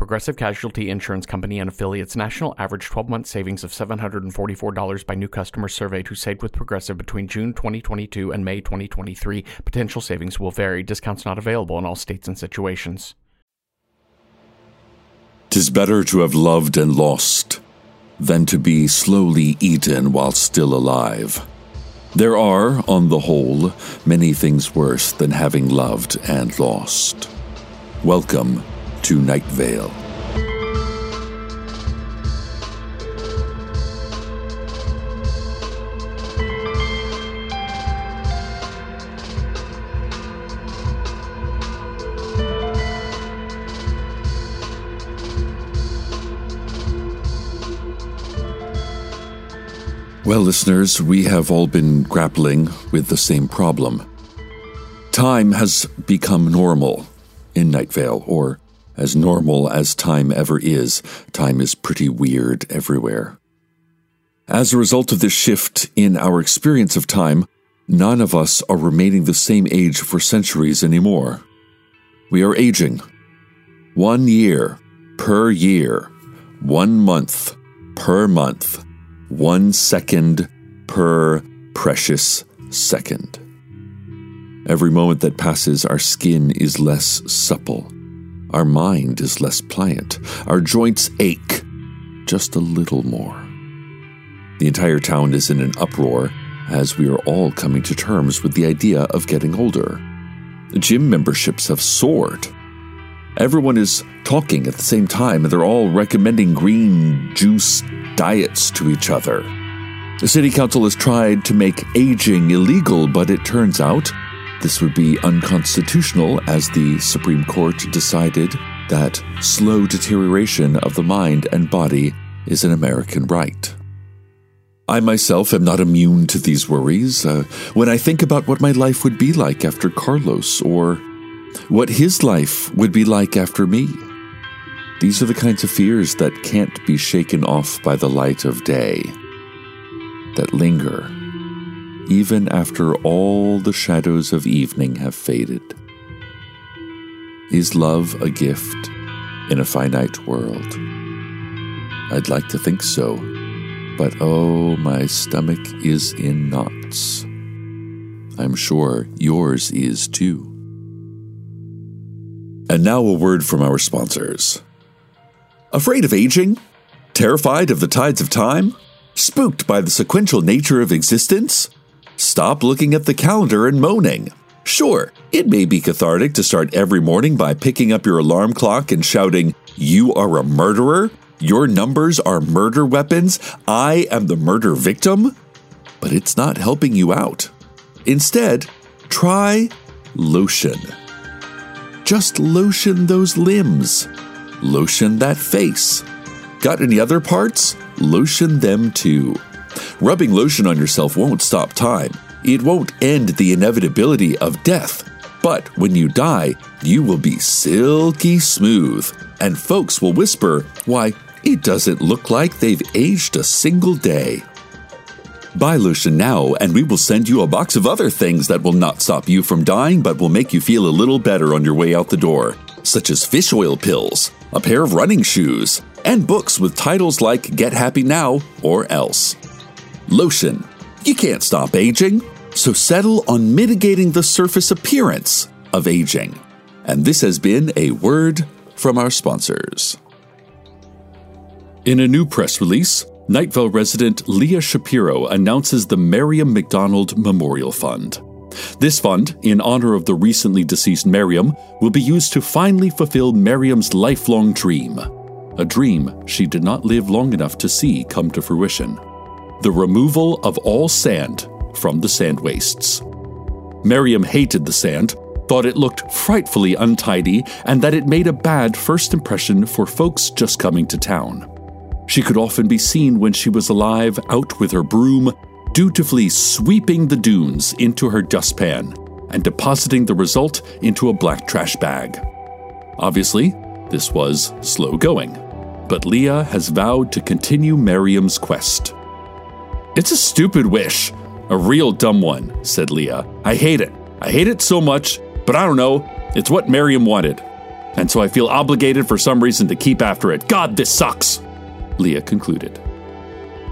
Progressive Casualty Insurance Company and affiliates national average 12 month savings of $744 by new customers surveyed who saved with Progressive between June 2022 and May 2023. Potential savings will vary. Discounts not available in all states and situations. Tis better to have loved and lost than to be slowly eaten while still alive. There are, on the whole, many things worse than having loved and lost. Welcome to Night Vale. Well, listeners, we have all been grappling with the same problem. Time has become normal in Night Vale, or as normal as time ever is, time is pretty weird everywhere. As a result of this shift in our experience of time, none of us are remaining the same age for centuries anymore. We are aging. One year per year, one month per month, one second per precious second. Every moment that passes, our skin is less supple our mind is less pliant. Our joints ache just a little more. The entire town is in an uproar as we are all coming to terms with the idea of getting older. Gym memberships have soared. Everyone is talking at the same time, and they're all recommending green juice diets to each other. The city council has tried to make aging illegal, but it turns out this would be unconstitutional as the Supreme Court decided that slow deterioration of the mind and body is an American right. I myself am not immune to these worries. Uh, when I think about what my life would be like after Carlos, or what his life would be like after me, these are the kinds of fears that can't be shaken off by the light of day, that linger even after all the shadows of evening have faded. Is love a gift in a finite world? I'd like to think so, but oh, my stomach is in knots. I'm sure yours is too. And now a word from our sponsors. Afraid of aging? Terrified of the tides of time? Spooked by the sequential nature of existence? Stop looking at the calendar and moaning. Sure, it may be cathartic to start every morning by picking up your alarm clock and shouting, You are a murderer, Your numbers are murder weapons. I am the murder victim. But it's not helping you out. Instead, try lotion. Just lotion those limbs. Lotion that face. Got any other parts? Lotion them too. Rubbing lotion on yourself won't stop time. It won't end the inevitability of death. But when you die, you will be silky smooth, and folks will whisper, Why, it doesn't look like they've aged a single day. Buy lotion now, and we will send you a box of other things that will not stop you from dying but will make you feel a little better on your way out the door, such as fish oil pills, a pair of running shoes, and books with titles like Get Happy Now or Else. Lotion. You can't stop aging, so settle on mitigating the surface appearance of aging. And this has been a word from our sponsors. In a new press release, Night Vale resident Leah Shapiro announces the Miriam McDonald Memorial Fund. This fund, in honor of the recently deceased Miriam, will be used to finally fulfill Miriam's lifelong dream. A dream she did not live long enough to see come to fruition. The removal of all sand from the sand wastes. Miriam hated the sand, thought it looked frightfully untidy, and that it made a bad first impression for folks just coming to town. She could often be seen when she was alive out with her broom, dutifully sweeping the dunes into her dustpan and depositing the result into a black trash bag. Obviously, this was slow going, but Leah has vowed to continue Miriam's quest. It's a stupid wish, a real dumb one, said Leah. I hate it. I hate it so much, but I don't know. It's what Miriam wanted. And so I feel obligated for some reason to keep after it. God, this sucks. Leah concluded.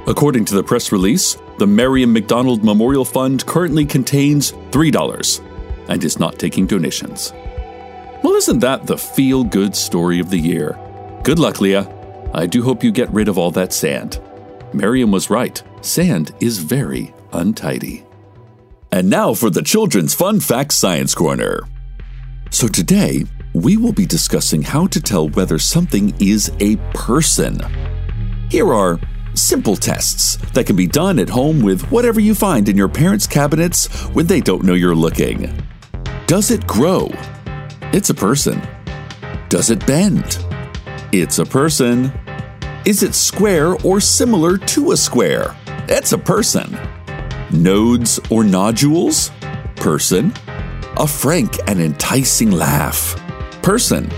According to the press release, the Miriam McDonald Memorial Fund currently contains $3 and is not taking donations. Well, isn't that the feel good story of the year? Good luck, Leah. I do hope you get rid of all that sand. Miriam was right. Sand is very untidy. And now for the Children's Fun Facts Science Corner. So today, we will be discussing how to tell whether something is a person. Here are simple tests that can be done at home with whatever you find in your parents' cabinets when they don't know you're looking. Does it grow? It's a person. Does it bend? It's a person. Is it square or similar to a square? It's a person. Nodes or nodules? Person. A frank and enticing laugh? Person.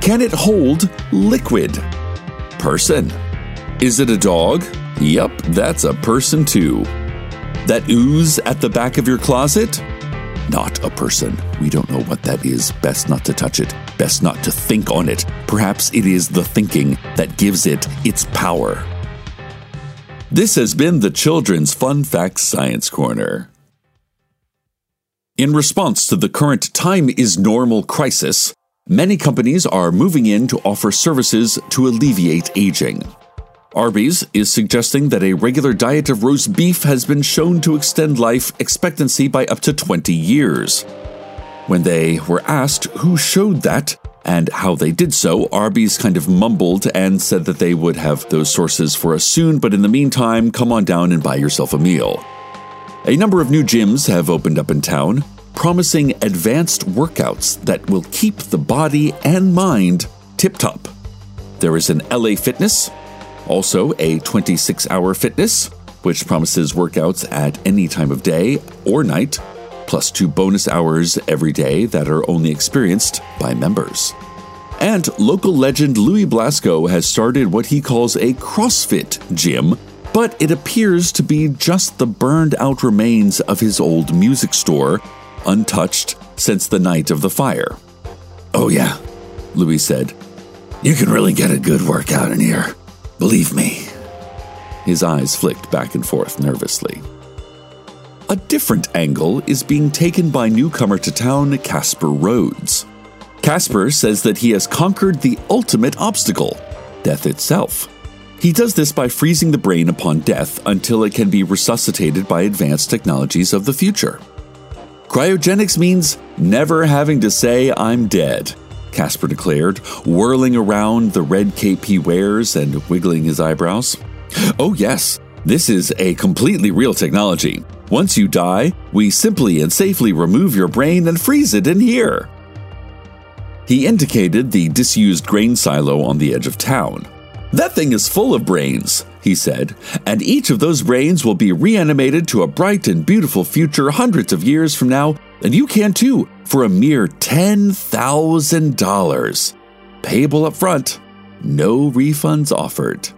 Can it hold liquid? Person. Is it a dog? Yup, that's a person too. That ooze at the back of your closet? Not a person. We don't know what that is. Best not to touch it. Best not to think on it. Perhaps it is the thinking that gives it its power. This has been the Children's Fun Facts Science Corner. In response to the current time is normal crisis, many companies are moving in to offer services to alleviate aging. Arby's is suggesting that a regular diet of roast beef has been shown to extend life expectancy by up to 20 years. When they were asked who showed that and how they did so, Arby's kind of mumbled and said that they would have those sources for us soon, but in the meantime, come on down and buy yourself a meal. A number of new gyms have opened up in town, promising advanced workouts that will keep the body and mind tip top. There is an LA Fitness, also, a 26 hour fitness, which promises workouts at any time of day or night, plus two bonus hours every day that are only experienced by members. And local legend Louis Blasco has started what he calls a CrossFit gym, but it appears to be just the burned out remains of his old music store, untouched since the night of the fire. Oh, yeah, Louis said. You can really get a good workout in here. Believe me. His eyes flicked back and forth nervously. A different angle is being taken by newcomer to town Casper Rhodes. Casper says that he has conquered the ultimate obstacle death itself. He does this by freezing the brain upon death until it can be resuscitated by advanced technologies of the future. Cryogenics means never having to say, I'm dead. Casper declared, whirling around the red cape he wears and wiggling his eyebrows. Oh, yes, this is a completely real technology. Once you die, we simply and safely remove your brain and freeze it in here. He indicated the disused grain silo on the edge of town. That thing is full of brains, he said, and each of those brains will be reanimated to a bright and beautiful future hundreds of years from now, and you can too, for a mere $10,000. Payable up front, no refunds offered.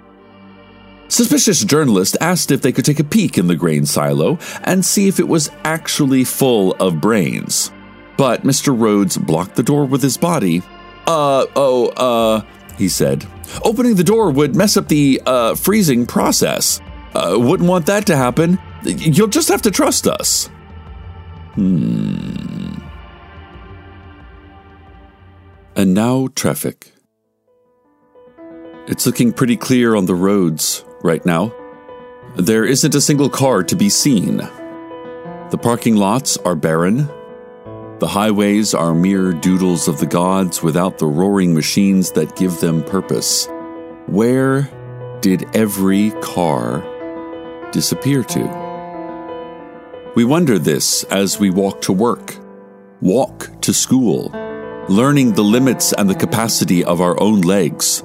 Suspicious journalist asked if they could take a peek in the grain silo and see if it was actually full of brains. But Mr. Rhodes blocked the door with his body. Uh, oh, uh, he said. Opening the door would mess up the, uh, freezing process. Uh, wouldn't want that to happen. You'll just have to trust us. Hmm. And now traffic. It's looking pretty clear on the roads right now. There isn't a single car to be seen. The parking lots are barren. The highways are mere doodles of the gods without the roaring machines that give them purpose. Where did every car disappear to? We wonder this as we walk to work, walk to school, learning the limits and the capacity of our own legs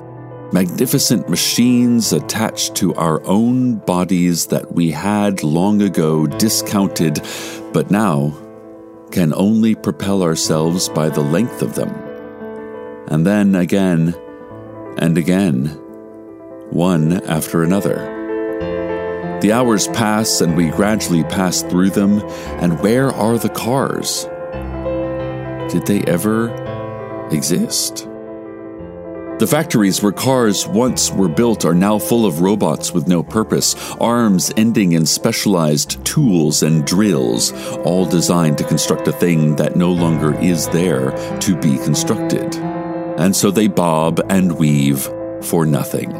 magnificent machines attached to our own bodies that we had long ago discounted, but now can only propel ourselves by the length of them. And then again and again, one after another. The hours pass and we gradually pass through them, and where are the cars? Did they ever exist? The factories where cars once were built are now full of robots with no purpose, arms ending in specialized tools and drills, all designed to construct a thing that no longer is there to be constructed. And so they bob and weave for nothing.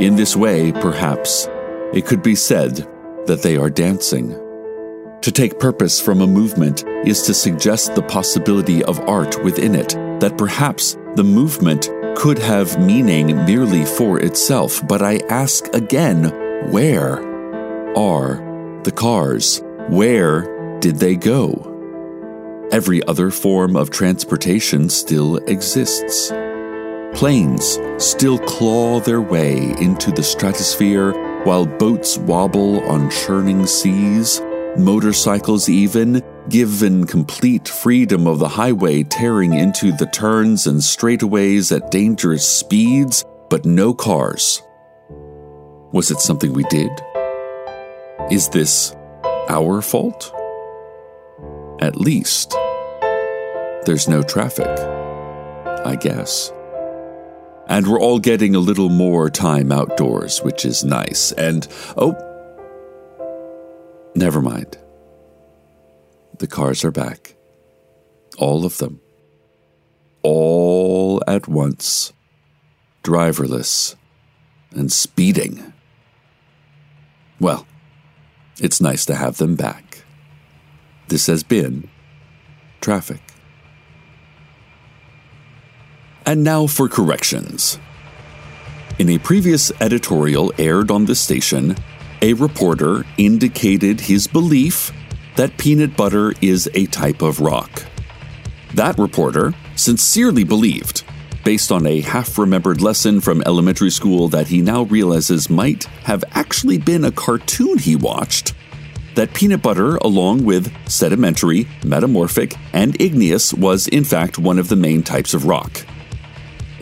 In this way, perhaps, it could be said that they are dancing. To take purpose from a movement is to suggest the possibility of art within it, that perhaps the movement could have meaning merely for itself, but I ask again where are the cars? Where did they go? Every other form of transportation still exists. Planes still claw their way into the stratosphere while boats wobble on churning seas. Motorcycles, even, given complete freedom of the highway, tearing into the turns and straightaways at dangerous speeds, but no cars. Was it something we did? Is this our fault? At least, there's no traffic, I guess. And we're all getting a little more time outdoors, which is nice. And, oh, never mind. The cars are back. All of them. All at once. Driverless and speeding. Well, it's nice to have them back. This has been Traffic. And now for corrections. In a previous editorial aired on the station, a reporter indicated his belief that peanut butter is a type of rock. That reporter sincerely believed, based on a half remembered lesson from elementary school that he now realizes might have actually been a cartoon he watched, that peanut butter, along with sedimentary, metamorphic, and igneous, was in fact one of the main types of rock.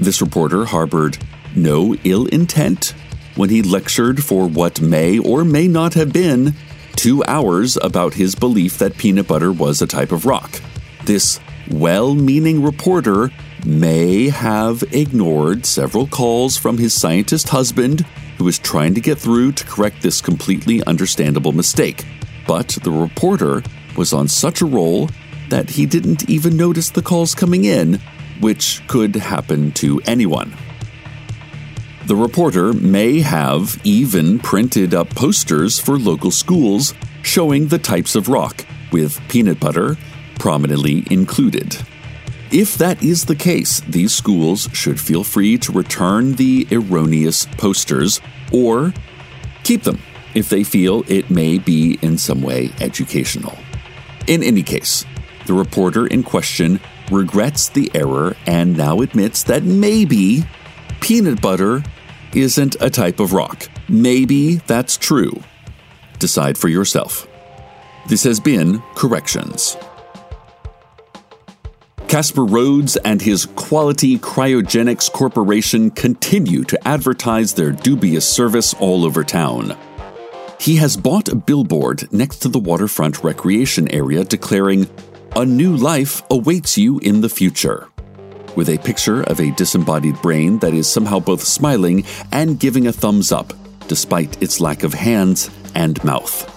This reporter harbored no ill intent when he lectured for what may or may not have been two hours about his belief that peanut butter was a type of rock. This well meaning reporter may have ignored several calls from his scientist husband, who was trying to get through to correct this completely understandable mistake. But the reporter was on such a roll that he didn't even notice the calls coming in, which could happen to anyone. The reporter may have even printed up posters for local schools showing the types of rock, with peanut butter prominently included. If that is the case, these schools should feel free to return the erroneous posters or keep them if they feel it may be in some way educational. In any case, the reporter in question regrets the error and now admits that maybe peanut butter isn't a type of rock. Maybe that's true. Decide for yourself. This has been Corrections. Casper Rhodes and his Quality Cryogenics Corporation continue to advertise their dubious service all over town. He has bought a billboard next to the waterfront recreation area declaring, A new life awaits you in the future, with a picture of a disembodied brain that is somehow both smiling and giving a thumbs up, despite its lack of hands and mouth.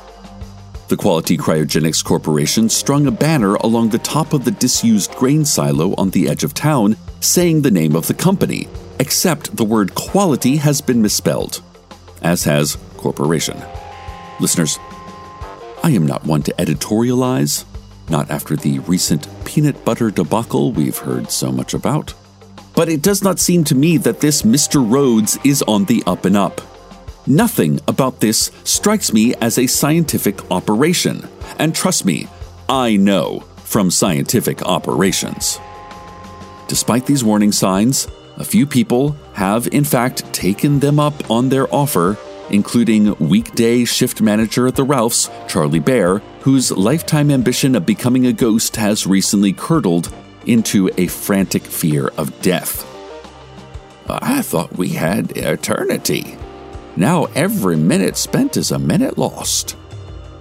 The Quality Cryogenics Corporation strung a banner along the top of the disused grain silo on the edge of town saying the name of the company, except the word quality has been misspelled, as has corporation. Listeners, I am not one to editorialize, not after the recent peanut butter debacle we've heard so much about. But it does not seem to me that this Mr. Rhodes is on the up and up. Nothing about this strikes me as a scientific operation. And trust me, I know from scientific operations. Despite these warning signs, a few people have in fact taken them up on their offer, including weekday shift manager at the Ralphs, Charlie Bear, whose lifetime ambition of becoming a ghost has recently curdled into a frantic fear of death. I thought we had eternity. Now every minute spent is a minute lost.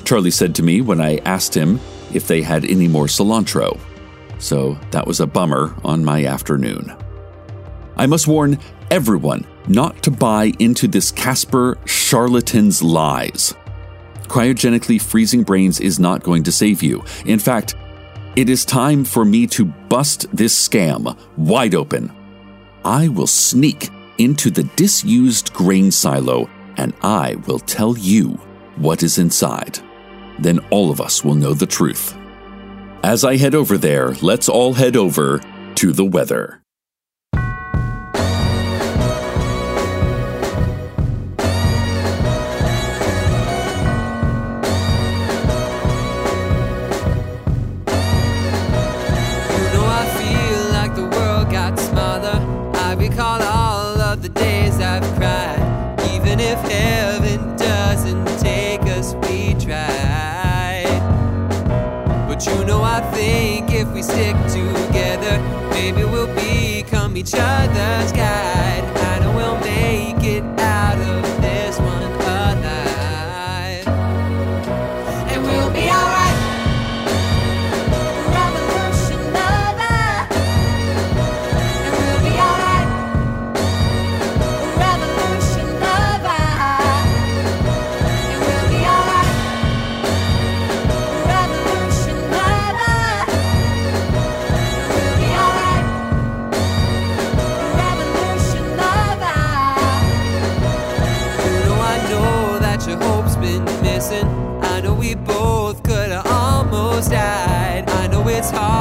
Charlie said to me when I asked him if they had any more cilantro. So that was a bummer on my afternoon. I must warn everyone not to buy into this Casper charlatan's lies. Cryogenically freezing brains is not going to save you. In fact, it is time for me to bust this scam wide open. I will sneak into the disused grain silo and I will tell you what is inside. Then all of us will know the truth. As I head over there, let's all head over to the weather. heaven doesn't take us, we try. But you know, I think if we stick together, maybe we'll become each other's guide. Missing. I know we both could have almost died. I know it's harder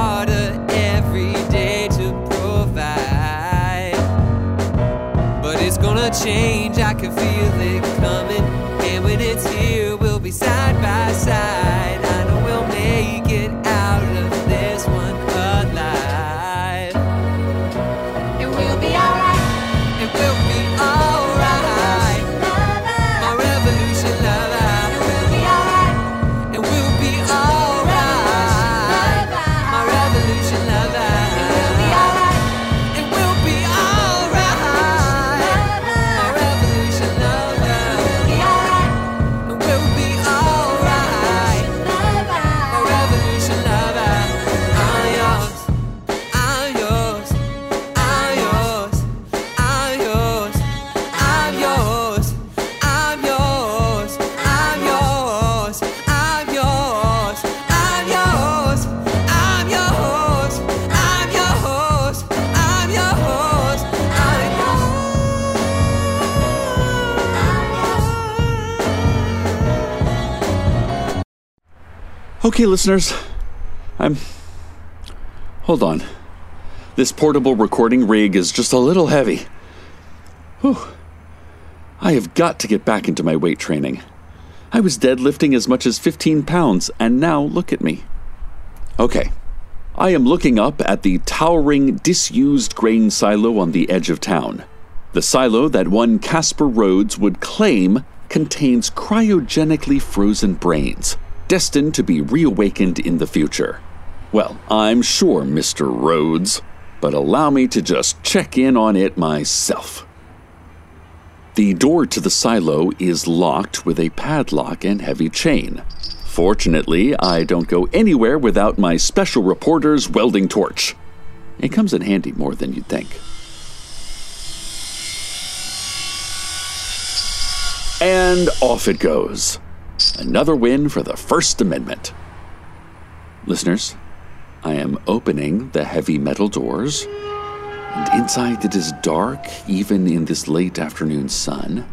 Okay, listeners, I'm. Hold on. This portable recording rig is just a little heavy. Whew. I have got to get back into my weight training. I was deadlifting as much as 15 pounds, and now look at me. Okay, I am looking up at the towering, disused grain silo on the edge of town. The silo that one Casper Rhodes would claim contains cryogenically frozen brains, destined to be reawakened in the future. Well, I'm sure, Mr. Rhodes, but allow me to just check in on it myself. The door to the silo is locked with a padlock and heavy chain. Fortunately, I don't go anywhere without my special reporter's welding torch. It comes in handy more than you'd think. And off it goes. Another win for the First Amendment. Listeners, I am opening the heavy metal doors, and inside it is dark, even in this late afternoon sun.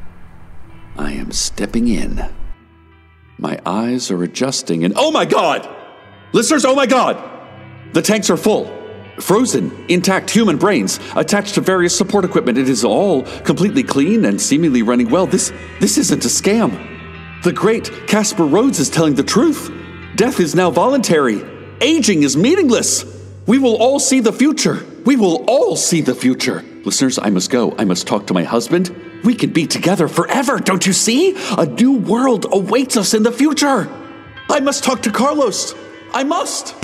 I am stepping in. My eyes are adjusting, and oh my god! Listeners, oh my god! The tanks are full. Frozen, intact human brains attached to various support equipment. It is all completely clean and seemingly running well. This this isn't a scam. The great Casper Rhodes is telling the truth. Death is now voluntary. Aging is meaningless. We will all see the future. We will all see the future. Listeners, I must go. I must talk to my husband. We can be together forever, don't you see? A new world awaits us in the future. I must talk to Carlos. I must.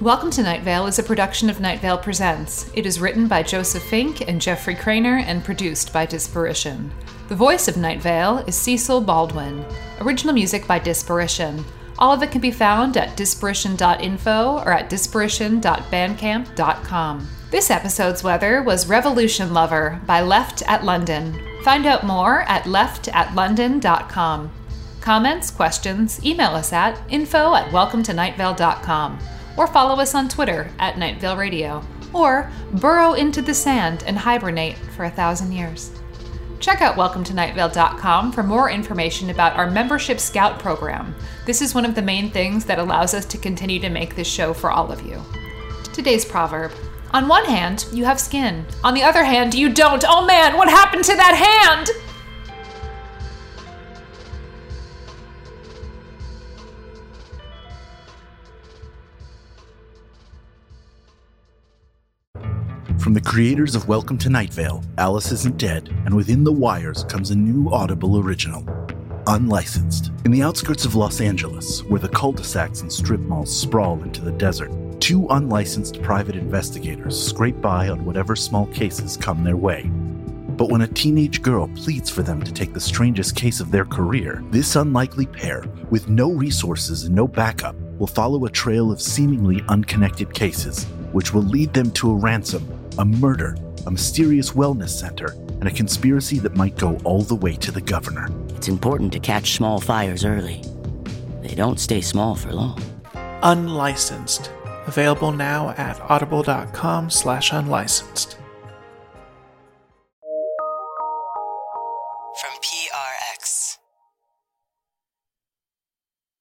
Welcome to Night Vale is a production of Night Vale Presents. It is written by Joseph Fink and Jeffrey Cranor and produced by Disparition. The voice of Night Vale is Cecil Baldwin. Original music by Disparition. All of it can be found at disparition.info or at disparition.bandcamp.com. This episode's weather was Revolution Lover by Left at London. Find out more at leftatlondon.com. Comments, questions, email us at info at welcometonightvale.com or follow us on Twitter at Night Vale Radio, or burrow into the sand and hibernate for a thousand years. Check out welcometonightvale.com for more information about our membership scout program. This is one of the main things that allows us to continue to make this show for all of you. Today's proverb On one hand, you have skin. On the other hand, you don't. Oh man, what happened to that hand? From the creators of Welcome to Night Vale, Alice Isn't Dead, and Within the Wires comes a new Audible original, Unlicensed. In the outskirts of Los Angeles, where the cul de sacs and strip malls sprawl into the desert, two unlicensed private investigators scrape by on whatever small cases come their way. But when a teenage girl pleads for them to take the strangest case of their career, this unlikely pair, with no resources and no backup, will follow a trail of seemingly unconnected cases, which will lead them to a ransom a murder, a mysterious wellness center, and a conspiracy that might go all the way to the governor. It's important to catch small fires early. They don't stay small for long. Unlicensed. Available now at audible.com slash unlicensed.